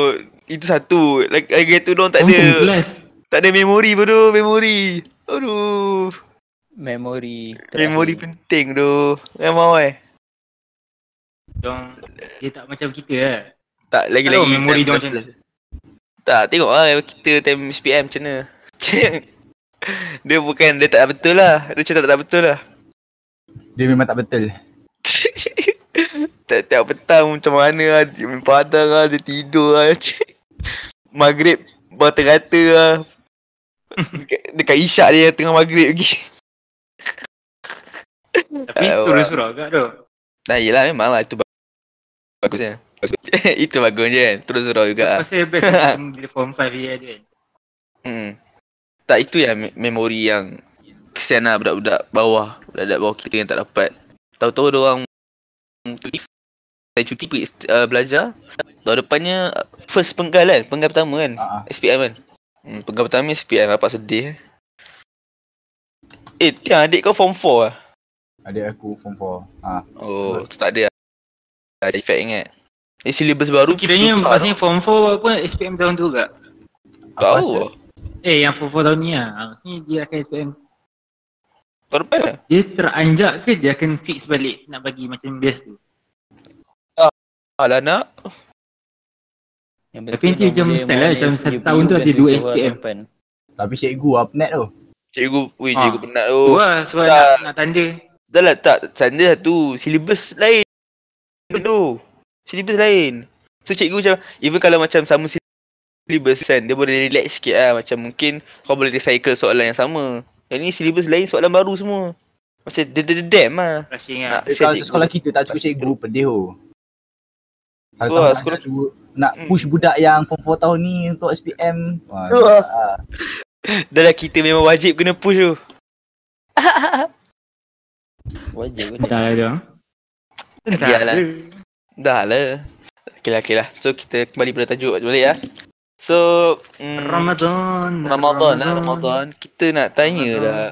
Itu satu. Lagi, lagi tu diorang tak Confirm ada. kelas Tak ada memori pun tu. Memori. Aduh. Memori. Memori penting tu. Memang eh. Diorang Dia tak macam kita lah Tak, lagi-lagi Tahu memori dia macam kelas- Tak, tengok lah kita time SPM macam mana [LAUGHS] Dia bukan, dia tak betul lah Dia macam tak, tak betul lah Dia memang tak betul. [LAUGHS] Tiap-tiap petang macam mana lah Dia padang lah, dia tidur lah Maghrib Bata-rata lah. Dekat, dekat isyak dia tengah maghrib lagi Tapi Ah, turun orang. surau agak tu. Nah yelah memang lah itu bag- bagusnya. [LAUGHS] Itu bagus je kan, terus surau juga lah. Pasal best [LAUGHS] macam bila form 5 dia ada kan? Hmm. Tak itu yang me- memori yang kesian lah budak-budak bawah, budak-budak bawah kita yang tak dapat. Tahu-tahu dia orang cuti, saya cuti pergi uh, belajar. Tahun depannya first penggal kan, penggal pertama kan, Ah, ah. SPM kan. Hmm, penggal pertama SPM dapat sedih. Eh, tiang adik kau form 4 lah. Adik aku form 4. Ha. Oh, tu tak ada. Ada efek ingat. Ni silibus baru Kiranya maksudnya form 4 pun SPM tahun tu juga. tau. Tahu. Eh yang form 4 tahun ni lah. Maksudnya dia akan SPM. Tahun depan lah. Dia teranjak ke dia akan fix balik nak bagi macam biasa. Alah nak. Yang Tapi nanti macam style lah, macam satu tahun tu ada dua SPM. Tapi cikgu lah penat tu. Cikgu, weh Ah. cikgu penat Tu tu. lah sebab tak. nak, nak tanda. Dah lah tak, tanda lah tu. Silibus lain. Tu. Silibus lain. So cikgu macam, even kalau macam sama silibus kan, dia boleh relax sikit lah. Macam mungkin kau boleh recycle soalan yang sama. Yang ni silibus lain, soalan baru semua. Macam dia dia damn lah. Rushing lah. Eh, kalau sekolah kita tak cukup cikgu, pedih tu. Kalau Tu lah, tak sekolah- sekolah nak Hmm. push budak yang form 4 tahun ni untuk SPM. Wah, Tu lah. ah. Dah lah kita memang wajib kena push tu. [LAUGHS] Wajib ke Dah lah dia. Biarlah. Dah lah. Okay lah, okay lah. So kita kembali pada tajuk balik lah. So, mm, Ramadan. Ramadan lah, Ramadan. Kita nak tanya Ramadan. lah.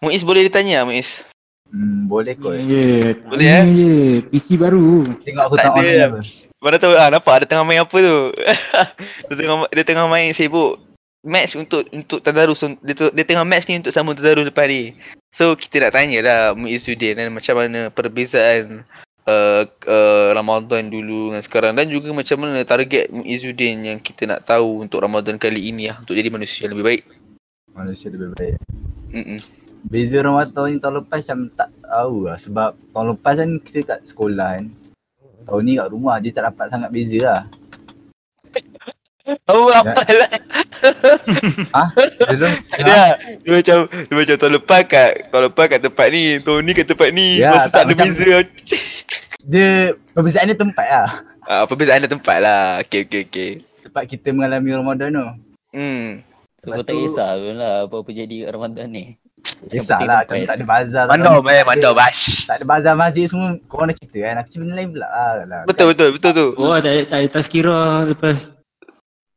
Muiz boleh ditanya Muiz? Hmm, boleh kot. Ya, Boleh, tanya je. PC baru. Tengok aku Tak tak ada. online apa. Mana tahu ah nampak dia tengah main apa tu. [LAUGHS] dia tengah dia tengah main sibuk match untuk untuk tadarus dia, tu- dia tengah match ni untuk sambung tadarus depan ni. So kita nak tanya lah Muizuddin kan macam mana perbezaan uh, uh, Ramadan dulu dengan sekarang dan juga macam mana target Muizuddin yang kita nak tahu untuk Ramadan kali ini lah untuk jadi manusia yang lebih baik. Manusia lebih baik. Mm-mm. Beza Ramadan ni tahun lepas macam tak tahu lah sebab tahun lepas kan kita kat sekolah kan. Tahun ni kat rumah dia tak dapat sangat beza lah. [LAUGHS] Oh apa lah [LAUGHS] Dia tu, dia, dia macam dia macam tahun lepas kat tahun lepas kat tempat ni, tahun ni kat tempat ni. Ya, Masa tak, tak ada macam- beza. dia perbezaan dia tempat lah. Ah, perbezaan ada tempat lah. Okey okey okey. Tempat kita mengalami Ramadan tu. Hmm. Lepas kau tak tu- kisah pun lah apa-apa jadi kat Ramadan ni. Kisahlah macam tak ada bazar. Mandor, tak eh, ada- mandor bash. Tak ada bazar masjid semua korang dah cerita kan. Aku cerita benda lain pula lah. lah. Betul betul betul tu. Oh, tak ada, tak ada tazkirah lepas.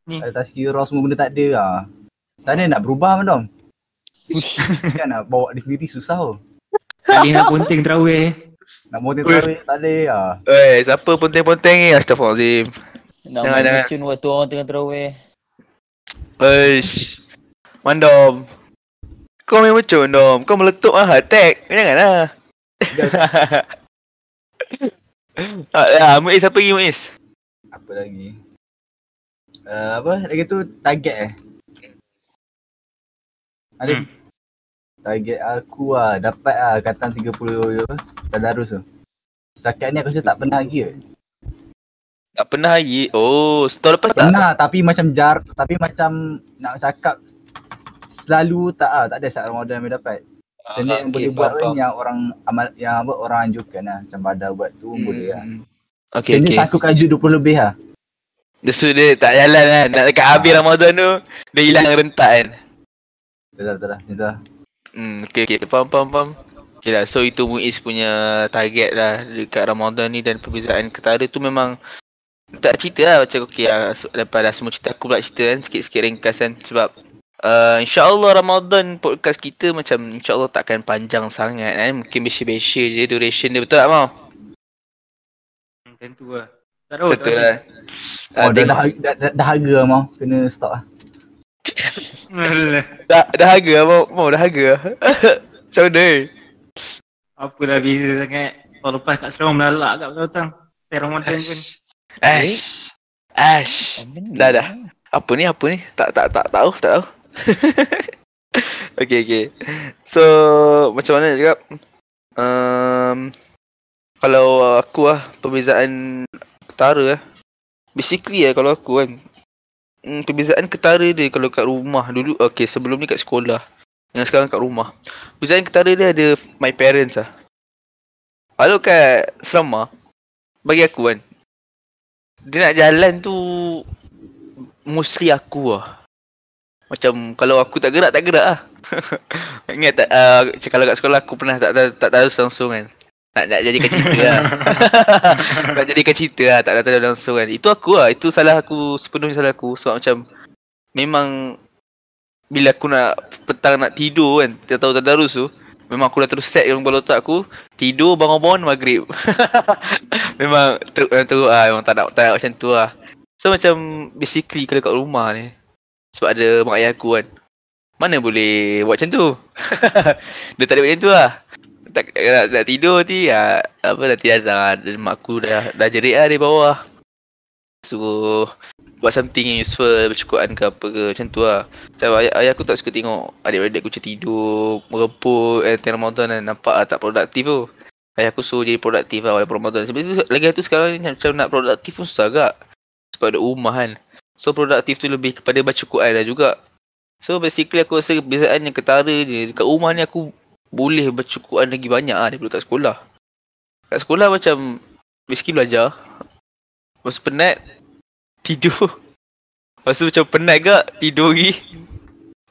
Ni. Ada tazkirah semua benda tak ada lah. Sana nak berubah Mandom. [LAUGHS] kan nak bawa dia sendiri susah tu. Kali nak ponting terawih. Nak dia tarik tak boleh lah. Eh, siapa ponteng-ponteng ni? Astagfirullahalazim. Nak Jangan, main jangan. waktu orang tengah terawih. Eish. Mandom. Kau main macam Mandom. Kau meletup ah attack. Janganlah. [LAUGHS] Ah, ya, Muiz apa lagi Muiz? Apa lagi? Uh, apa lagi tu target eh? Ada Hmm. target aku lah dapat lah katan 30 apa? Tadarus tu. Setakat ni aku rasa tak pernah lagi ke? Tak pernah lagi. Oh, setahun lepas tak? Pernah tapi macam jar tapi macam nak cakap selalu tak ah tak ada saat Ramadan yang dapat. Senin yang boleh buat kan yang orang amal yang apa orang anjurkan lah macam badar buat tu Hmm, boleh lah. Okay, Senin okay. sangkut kajut 20 lebih lah. Dia suruh dia tak jalan kan. Nak dekat habis Ramadan tu, dia hilang rentak kan. Betul lah, betul lah. Betul lah. Hmm, okay, okay. Faham, faham, faham. Okay lah, so itu Muiz punya target lah dekat Ramadan ni dan perbezaan ketara tu memang tak cerita lah macam okay lah so, lepas dah semua cerita aku pula cerita kan sikit-sikit ringkas kan sebab uh, insyaAllah Ramadan podcast kita macam insyaAllah takkan panjang sangat kan mungkin bersih-bersih je duration dia betul tak mau? Hmm, Tentu lah. Tak tahu. Betul tak lah. Oh, Ah, dah, dah, dah, dah, dah harga lah mau. Kena stop lah. Dah, dah harga lah mau, mau dah harga lah. [LAUGHS] Macam mana eh? Apalah beza sangat. Tahun lepas kat Serang melalak kat. Teh Ramadan pun. Ash. Ash. Dah, dah. Apa ni apa ni? Tak tak tak tahu, tak tahu. [LAUGHS] okay okay. So macam mana nak cakap? Um, kalau aku lah perbezaan ketara lah. Basically lah kalau aku kan. Hmm, perbezaan ketara dia kalau kat rumah dulu okay sebelum ni kat sekolah. Yang sekarang kat rumah. Perbezaan ketara dia ada my parents lah. Kalau kat serama bagi aku kan dia nak jalan tu mostly aku lah. Macam kalau aku tak gerak tak gerak lah. [LAUGHS] Ingat tak uh, kalau kat sekolah aku pernah tak tak, tak tahu langsung kan. Nak, nak jadikan cerita lah. [LAUGHS] nak jadikan cerita lah tak tahu langsung kan. Itu aku lah. Itu salah aku sepenuhnya salah aku sebab macam memang bila aku nak petang nak tidur kan tak tahu tadarus tu Memang aku dah terus set yang kepala otak aku Tidur bangun-bangun maghrib [LAUGHS] Memang teruk yang teruk lah Memang tak nak, tak nak macam tu lah So macam basically kalau kat rumah ni Sebab ada mak ayah aku kan. Mana boleh buat macam tu? [LAUGHS] Dia tak ada macam tu lah. Tak, nak, nak tidur nanti ya, Apa nanti datang Dan mak aku dah, dah jerit lah di bawah. So Buat something yang useful Bercukupan ke apa ke Macam tu lah. Macam ayah, ayah aku tak suka tengok Adik-adik aku macam tidur Mereput Eh tengah Ramadan kan. Nampak lah tak produktif tu. Ayah aku suruh jadi produktif lah Walaupun Ramadan. Sebab tu lagi tu sekarang ni Macam nak produktif pun susah agak. Sebab ada rumah kan So produktif tu lebih kepada baca Quran lah juga. So basically aku rasa kebiasaan yang ketara je. Dekat rumah ni aku Boleh baca Quran lagi banyak lah Daripada kat sekolah. Kat sekolah macam Basically belajar. Lepas penat [LAUGHS] Tidur. Lepas tu macam penat gak Tidur lagi.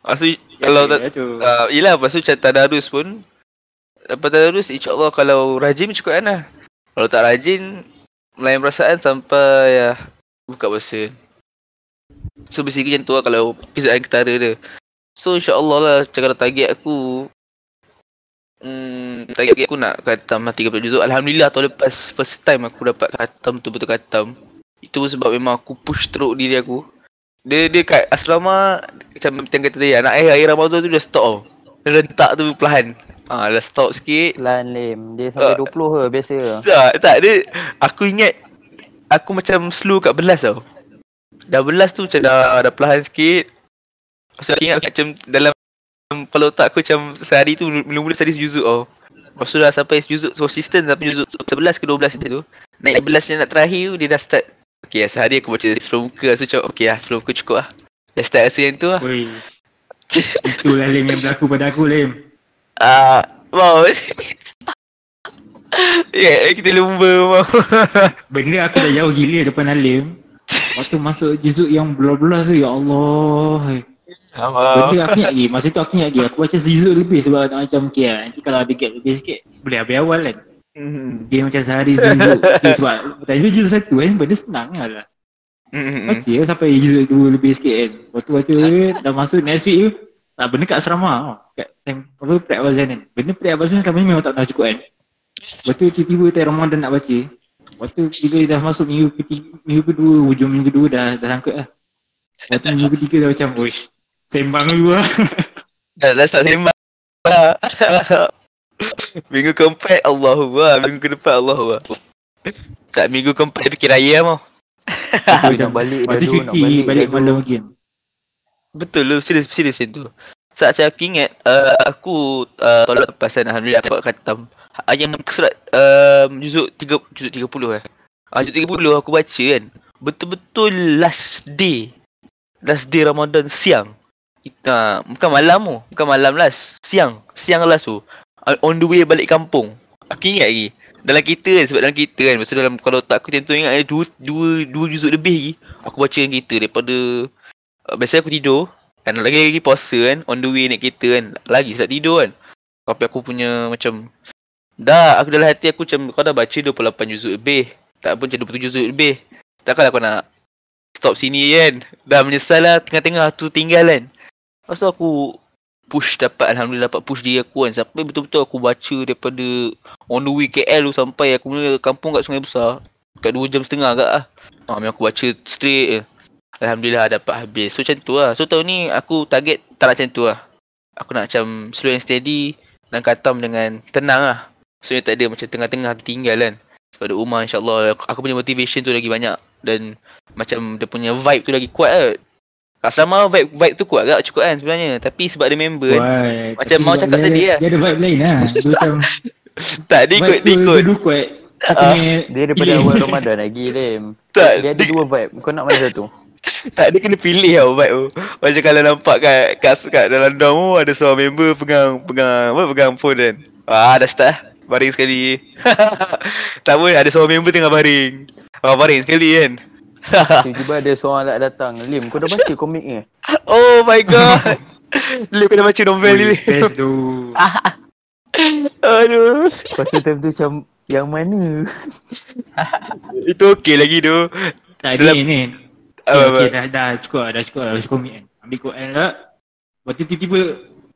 Lepas tu Kalau tak uh, Yelah lepas tu macam tadarus pun. Lepas tadarus InsyaAllah kalau rajin cukup kan lah. Kalau tak rajin Melayan perasaan sampai ya, Buka puasa So basically macam tu lah kalau Pisaan ketara dia. So insyaAllah lah kalau target aku Hmm, target aku nak khatam lah 30 juzuk Alhamdulillah tahun lepas First time aku dapat khatam tu betul khatam. Itu sebab memang aku push teruk diri aku. Dia dia kat asrama Macam macam kata tadi Anak air air Ramadan tu dah stop tau. Dia rentak tu perlahan. Ah, dah stop sikit. Lan lim. Dia sampai Ah. 20 ke biasa. Tak, tak. Dia Aku ingat Aku macam slow kat belas tau Dah belas tu macam dah, dah perlahan sikit. Pasal aku ingat macam dalam Kalau otak aku macam sehari tu mula-mula study sejuzuk tau. Lepas tu dah sampai sejuzuk konsisten sampai juzuk 11 ke 12 macam tu. Naik 11 yang nak terakhir tu dia dah start. Okay lah sehari aku baca sebelum muka. Rasa macam okay lah sebelum muka cukup lah. Dah start rasa yang tu lah. Oi. Itulah Lim yang berlaku pada aku Lim. Ah, wow. [LAUGHS] Ya, yeah, kita lumba mau Benda aku dah jauh gila depan Alim. Waktu masuk juzuk yang belah-belah tu ya Allah. Sama Benda aku ingat lagi. Masa tu aku ingat lagi. Aku baca juzuk lebih sebab nak macam okay lah. Nanti kalau ada gap lebih sikit boleh habis awal kan. Hmm. Dia macam sehari juzuk. [LAUGHS] Okay, sebab tadi tu juzuk satu kan. Benda senang lah. Hmm. Baca lah sampai juzuk dua lebih sikit kan. Waktu baca dah masuk next week tu. Tak benda kat asrama tau. Kat time apa prep abazan kan. Benda prep abazan selama ni memang tak pernah cukup kan. Lepas tu tiba-tiba time Ramadan nak baca. Lepas tu bila dah masuk minggu ketiga, minggu kedua, hujung minggu kedua dah dah sangkut lah. Lepas tu minggu ketiga dah macam, Uish, sembang dulu lah. [LAUGHS] Dah, dah start sembang lah. [LAUGHS] Minggu keempat Allahu Akbar. Minggu ke depan Allahu Akbar. Tak minggu keempat fikir raya mau. Nak [LAUGHS] balik Lepas tu dah tu, nak cuti balik balik malam lagi kan. Betul lu serius serius macam tu. Saat saya ingat uh, aku uh, lepas kan alhamdulillah dapat khatam. Ayat surat um, juzuk 3 juzuk 30 eh. Ah juzuk 30 aku baca kan. Betul-betul last day. Last day Ramadan siang. Kita bukan malam tu, bukan malam last, siang. Siang last tu. Uh, on the way balik kampung. Aku ingat lagi. Dalam kereta kan sebab dalam kereta kan. Masa dalam kalau tak aku tentu ingat ada dua dua dua juzuk lebih lagi. Aku baca dalam kereta daripada uh, biasanya aku tidur kan lagi lagi puasa kan on the way naik kereta kan lagi sedap tidur kan tapi aku punya macam dah aku dalam hati aku macam kau dah baca 28 juzuk lebih. Tak pun macam 27 juzuk lebih. Takkanlah kau nak stop sini kan? Dah menyesal lah tengah-tengah tu tinggal kan? Lepas tu aku push dapat Alhamdulillah dapat push diri aku kan? Sampai betul-betul aku baca daripada on the way KL tu sampai aku mula kampung kat Sungai Besar. Kat 2 jam setengah agak lah. Ah, memang aku baca straight je. Alhamdulillah dapat habis. So macam tu lah. So tahun ni aku target tak nak macam tu lah. Aku nak macam slow and steady Dan khatam dengan tenang lah So tak ada macam tengah-tengah tinggal kan Sebab ada rumah insyaAllah aku, punya motivation tu lagi banyak Dan macam dia punya vibe tu lagi kuat lah Kat selama vibe, vibe tu kuat agak cukup kan sebenarnya Tapi sebab ada member kan Why? Macam mau dia- cakap dia- tadi lah. Dia ada vibe lain lah. [LAUGHS] Dia macam Tak dia ikut dia ikut dua kuat. Aku punya Dia daripada awal [LAUGHS] Ramadan lagi Lim. Tak, Dia ada dia- dua vibe. Kau nak mana satu? [LAUGHS] Tak dia kena pilih tau vibe tu Macam kalau nampak kat, kat, kat dalam dorm tu Ada seorang member pegang Pegang apa pegang phone kan Ah dah start lah Baring sekali [LAUGHS] Tak apa ada seorang member tengah baring Ah baring sekali kan [LAUGHS] Tiba-tiba ada seorang nak datang. Lim, kau dah baca komik ni? Oh my god [LAUGHS] Lip kena baca novel ni Best tu. Aduh Lepas tu time tu macam yang mana? Itu okey lagi tu Tak Dalam- ni ni. Okay, okay, dah, dah cukup lah, dah cukup lah. Baca komik kan. Ambil Quran lah. Lepas tu tiba-tiba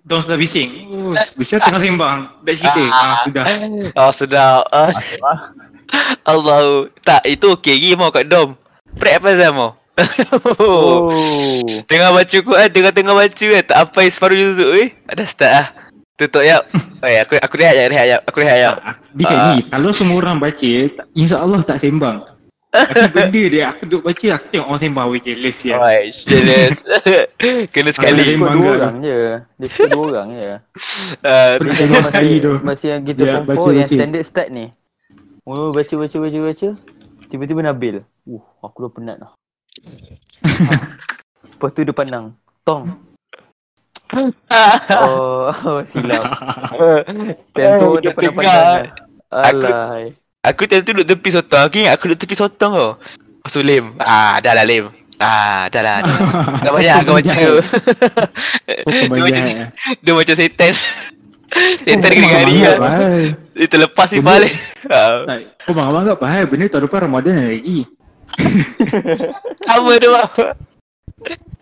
Dong sudah bising. Oh, Bisa tengah sembang. Batch kita. Ah, sudah. Oh sedap. Ah, lah. Allah. Tak, itu okey lagi mau kat dom. Prep apa Zam mau? Oh. Tengah baca Quran, tengah-tengah baca kan. Tak apa separuh juzuk eh. Ada start lah. Tutup ya. [LAUGHS] Oh, aku aku rehat ya, rehat ya. Aku rehat ya. Dia ni, kalau semua orang baca, insya-Allah tak sembang. Tapi benda dia, aku duduk baca, aku tengok orang sembang, weh jealous ya. Alright, shit. [LAUGHS] [LAUGHS] Kena Sekali. sekali. Dia Sembang ikut dua orang je. Dia dua orang je. Uh, Masa- sembang sekali tu. Masa yang kita Ya, form baca, yang baca. standard start ni. Mula baca baca baca baca. Tiba-tiba Nabil. Uh, aku dah penat dah. ha. [LAUGHS] Lepas tu dia pandang. Tong. Oh, oh silap. Tentu dia dia pernah pandang. Alai. Aku tadi tu duduk tepi sotong. Aku ingat aku duduk tepi sotong tau. Lepas tu Lim. Ah, dah lah Lim. Ah, dah lah. Dah, [LAUGHS] dah banyak aku baca. Oh, dia, macam, kebanyakan. dia macam setan. setan Oh, kena hari banget, lah. Pai. Dia terlepas ni Benda- balik. Ah, Tak, Kau bangga-bangga apa hai? Benda tahun depan Ramadan lagi. [LAUGHS] Sama dia bang.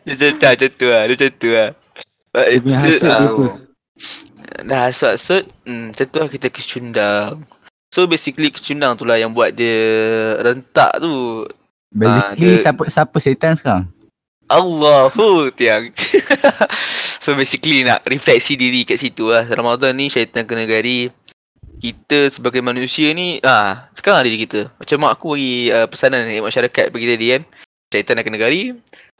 Dia macam macam tu lah. Dia macam tu lah. Dia punya hasut dia Ah, apa? Dah hasut-hasut, hmm, macam tu lah kita kecundang. So basically kecundang tu lah yang buat dia rentak tu. Basically dia- siapa siapa setan sekarang? Allahu tiang. [LAUGHS] so basically nak refleksi diri kat situ lah. Ramadan ni syaitan kena gari. Kita sebagai manusia ni, ah sekarang diri kita. Macam mak aku bagi uh, pesanan ni masyarakat bagi tadi kan. Syaitan nak kena gari.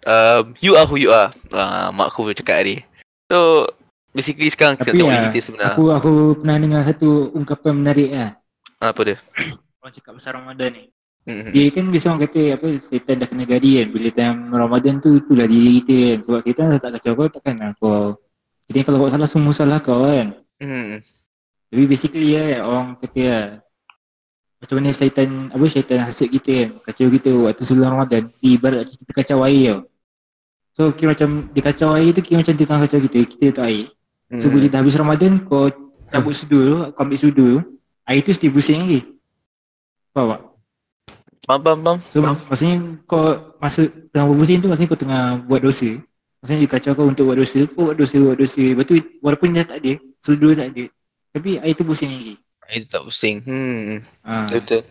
Um, you are who you are. Ah, mak aku cakap tadi. So basically sekarang kita Tapi tengok ya, diri kita sebenar. Aku aku pernah dengar satu ungkapan menarik lah. Apa dia? Orang cakap pasal Ramadan ni. Hmm. Dia kan biasa orang kata apa setan dah kena gari kan bila time Ramadan tu itulah diri kita kan sebab setan dah tak kacau kau takkan lah kau jadi kalau buat salah semua salah kau kan Hmm. tapi basically ya orang kata lah macam mana syaitan apa syaitan hasut kita kan kacau kita waktu sebelum Ramadan di ibarat kita kacau air tau so kira macam dia kacau air tu kira macam dia tengah kacau kita kita tak air Hmm. so bila dah habis Ramadan kau cabut sudu kau ambil sudu air tu still pusing lagi faham tak? Faham, faham, faham. So mak- maksudnya kau masa tengah berpusing tu maksudnya kau tengah buat dosa. Maksudnya dia kacau kau untuk buat dosa, kau buat dosa, buat dosa. Lepas tu walaupun dia tak ada, sudu tak ada. Tapi air tu pusing lagi. Itu tak pusing. Hmm. Ha. Betul.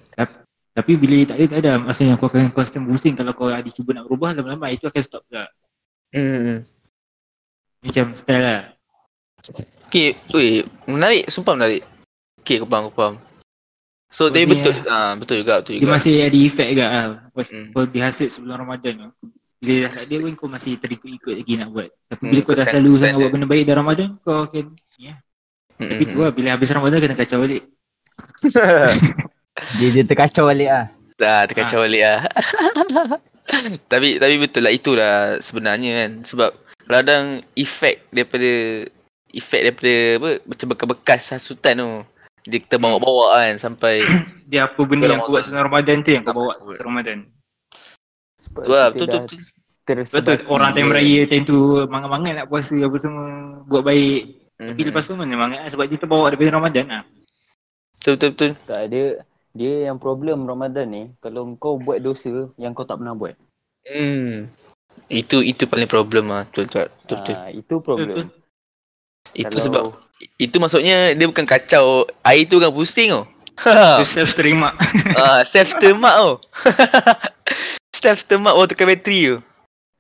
Tapi bila tak ada, tak ada. Maksudnya kau akan constant pusing kalau kau ada cuba nak berubah lama-lama air tu akan stop juga. Hmm. Macam style lah. Okay, weh, menarik, sumpah menarik. Okay, aku faham, aku faham. So, tapi Maksudnya- betul, ah betul juga, betul Dia juga. masih ada efek juga lah. Pas Hmm. kau dihasut sebelum Ramadan tu. Bila dah tak ada pun kau masih terikut-ikut lagi nak buat. Tapi Hmm, bila kau dah kau selalu sangat buat benda baik dalam Ramadan, kau akan Hmm, Tapi tu lah, bila habis Ramadan kena kacau balik. [LAUGHS] Dia dia terkacau balik ah. Dah terkacau balik lah. [LAUGHS] tapi tapi betul lah itulah sebenarnya kan sebab kadang efek daripada efek daripada apa macam bekas-bekas hasutan tu dia kita bawa-bawa kan sampai [CLEARS THROAT] Dia apa benda yang buat sebelum Ramadan tu yang kau bawa sebelum Ramadan. Sebab tu lah betul dah betul. Betul tersebati orang time raya time tu mangat-mangat nak puasa apa semua buat baik. Hmm, Tapi lepas tu mana mangat lah sebab dia terbawa daripada Ramadan lah. betul betul betul. Tak ada. Dia yang problem Ramadan ni, kalau kau buat dosa yang kau tak pernah buat. Hmm. Itu itu paling problem ah betul betul. Betul, betul. Ah, itu problem. Itu Kalau- sebab itu maksudnya dia bukan kacau air tu kan pusing tau. Dia self terima. [LAUGHS] Ah, self stomach tau. [LAUGHS] self stomach waktu tukar bateri tu.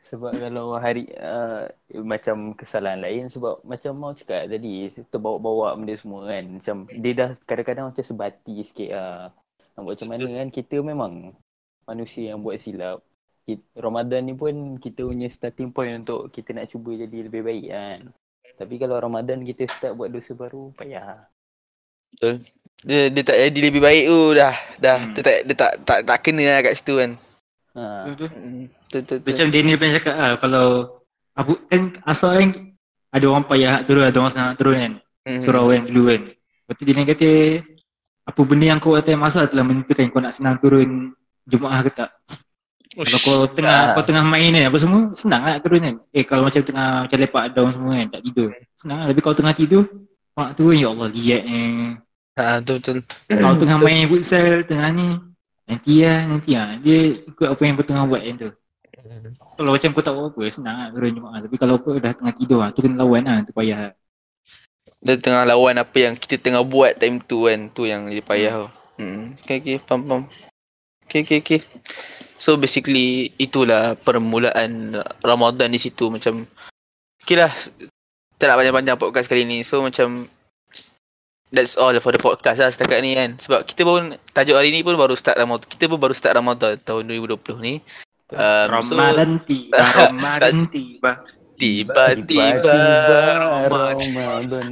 Sebab kalau hari uh, macam kesalahan lain sebab macam mau cakap tadi terbawa-bawa benda semua kan. Macam dia dah kadang-kadang macam sebati sikit lah. Nak buat macam mana kan kita memang manusia yang buat silap. Ramadan ni pun kita punya starting point untuk kita nak cuba jadi lebih baik kan. Tapi kalau Ramadan kita start buat dosa baru payah. Dia dia tak jadi lebih baik tu dah. Dah Hmm. dia tak dia tak tak, tak kena lah kat situ kan. Ha. Betul. Hmm, Betul betul. betul. Macam Daniel pernah cakap lah kalau aku kan asal kan ada orang payah nak turun ada orang senang nak turun kan. Hmm. Surau kan dulu kan. Lepas tu Daniel kata apa benda yang kau kata masa telah menentukan kau nak senang turun Jumaat ke tak. Kalau kau tengah Ah. kau tengah main kan apa semua senang lah turun kan. Eh kalau macam tengah macam lepak down semua kan tak tidur. Senang lah tapi kalau tengah tidur nak turun ya Allah liat ni. Ha betul betul. Kalau tengah main futsal tengah ni nanti lah nanti lah. Dia ikut apa yang kau tengah buat kan tu. Kalau macam kau tak buat apa senang lah turun Jumaat. Tapi kalau kau dah tengah tidur lah tu kena lawan lah tu payah lah. Dia tengah lawan apa yang kita tengah buat time tu kan. Tu yang dia payah tu. Hmm. Okay, okay. Faham, faham. Okay, okay, okay. So basically itulah permulaan Ramadan di situ macam Okay lah. Tak nak panjang-panjang podcast kali ni. So macam That's all for the podcast lah setakat ni kan. Sebab kita pun tajuk hari ni pun baru start Ramadan. Kita pun baru start Ramadan tahun 2020 ni. Um, so, Ramadan tiba, [LAUGHS] Ramadan tiba. tiba-tiba Ramadan. Ramadan.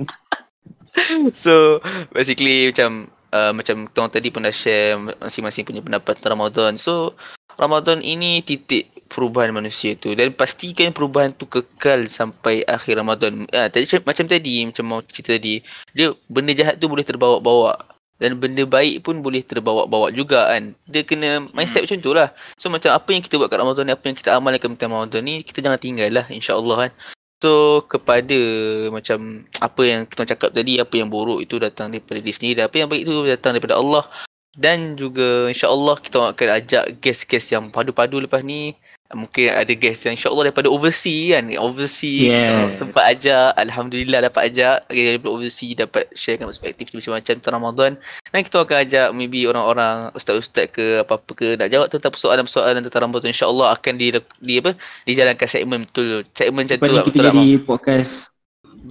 [LAUGHS] So basically macam uh, macam tuan tadi pun dah share masing-masing punya pendapat Ramadan. So Ramadan ini titik perubahan manusia tu dan pastikan perubahan tu kekal sampai akhir Ramadan. Ah tadi macam tadi macam mau cerita tadi, dia benda jahat tu boleh terbawa-bawa dan benda baik pun boleh terbawa-bawa juga kan. Dia kena mindset hmm. macam tu lah. So macam apa yang kita buat kat Ramadan ni, apa yang kita amalkan tentang Ramadan ni, kita jangan tinggal lah insya-Allah kan. So kepada macam apa yang kita cakap tadi, apa yang buruk itu datang daripada diri sendiri, dan apa yang baik itu datang daripada Allah. Dan juga insya-Allah kita akan ajak guest-guest yang padu-padu lepas ni. Mungkin ada guest yang insya-Allah daripada overseas kan. Overseas Yes. sempat ajak. Alhamdulillah dapat ajak. Daripada overseas dapat sharekan perspektif dia macam-macam tentang Ramadan. Dan kita akan ajak maybe orang-orang ustaz-ustaz ke apa-apa ke nak jawab tentang persoalan-persoalan tentang Ramadan. InsyaAllah akan di, di apa dijalankan segmen betul. Segmen macam tu lah. kita tak, jadi Mam? podcast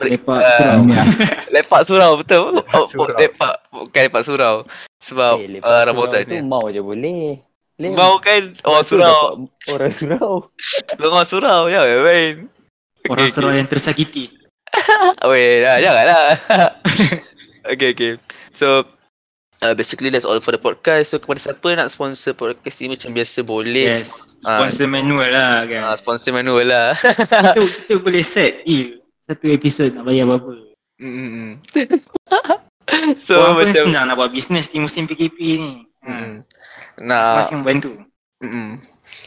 lepak ah, surau. [LAUGHS] Lepak surau betul. Oh, surau. lepak bukan lepak surau. Sebab Eh, lepas uh, Ramadan tu ni. mau je boleh. Lem. Mau kan orang tu surau. Orang surau. [LAUGHS] Orang surau ya main. Orang surau yang tersakiti. [LAUGHS] Weh, dah janganlah. okay, okay. So uh, basically that's all for the podcast. So kepada siapa nak sponsor podcast ni macam biasa boleh. Yes. Sponsor manual lah kan. Uh, sponsor manual lah. kita, kita boleh set deal. Satu episod nak bayar berapa. Mm-mm. [LAUGHS] so Orang pun macam senang nak buat bisnes di musim PKP ni. Ha. mm, nah Masing-masing bantu. mm.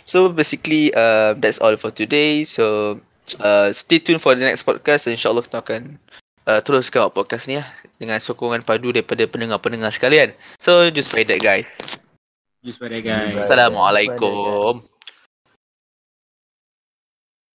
So basically uh, that's all for today. So uh, stay tuned for the next podcast. InsyaAllah kita akan uh, teruskan buat podcast ni lah dengan sokongan padu daripada pendengar-pendengar sekalian. So just by that guys. Just pada guys. Bye. Assalamualaikum.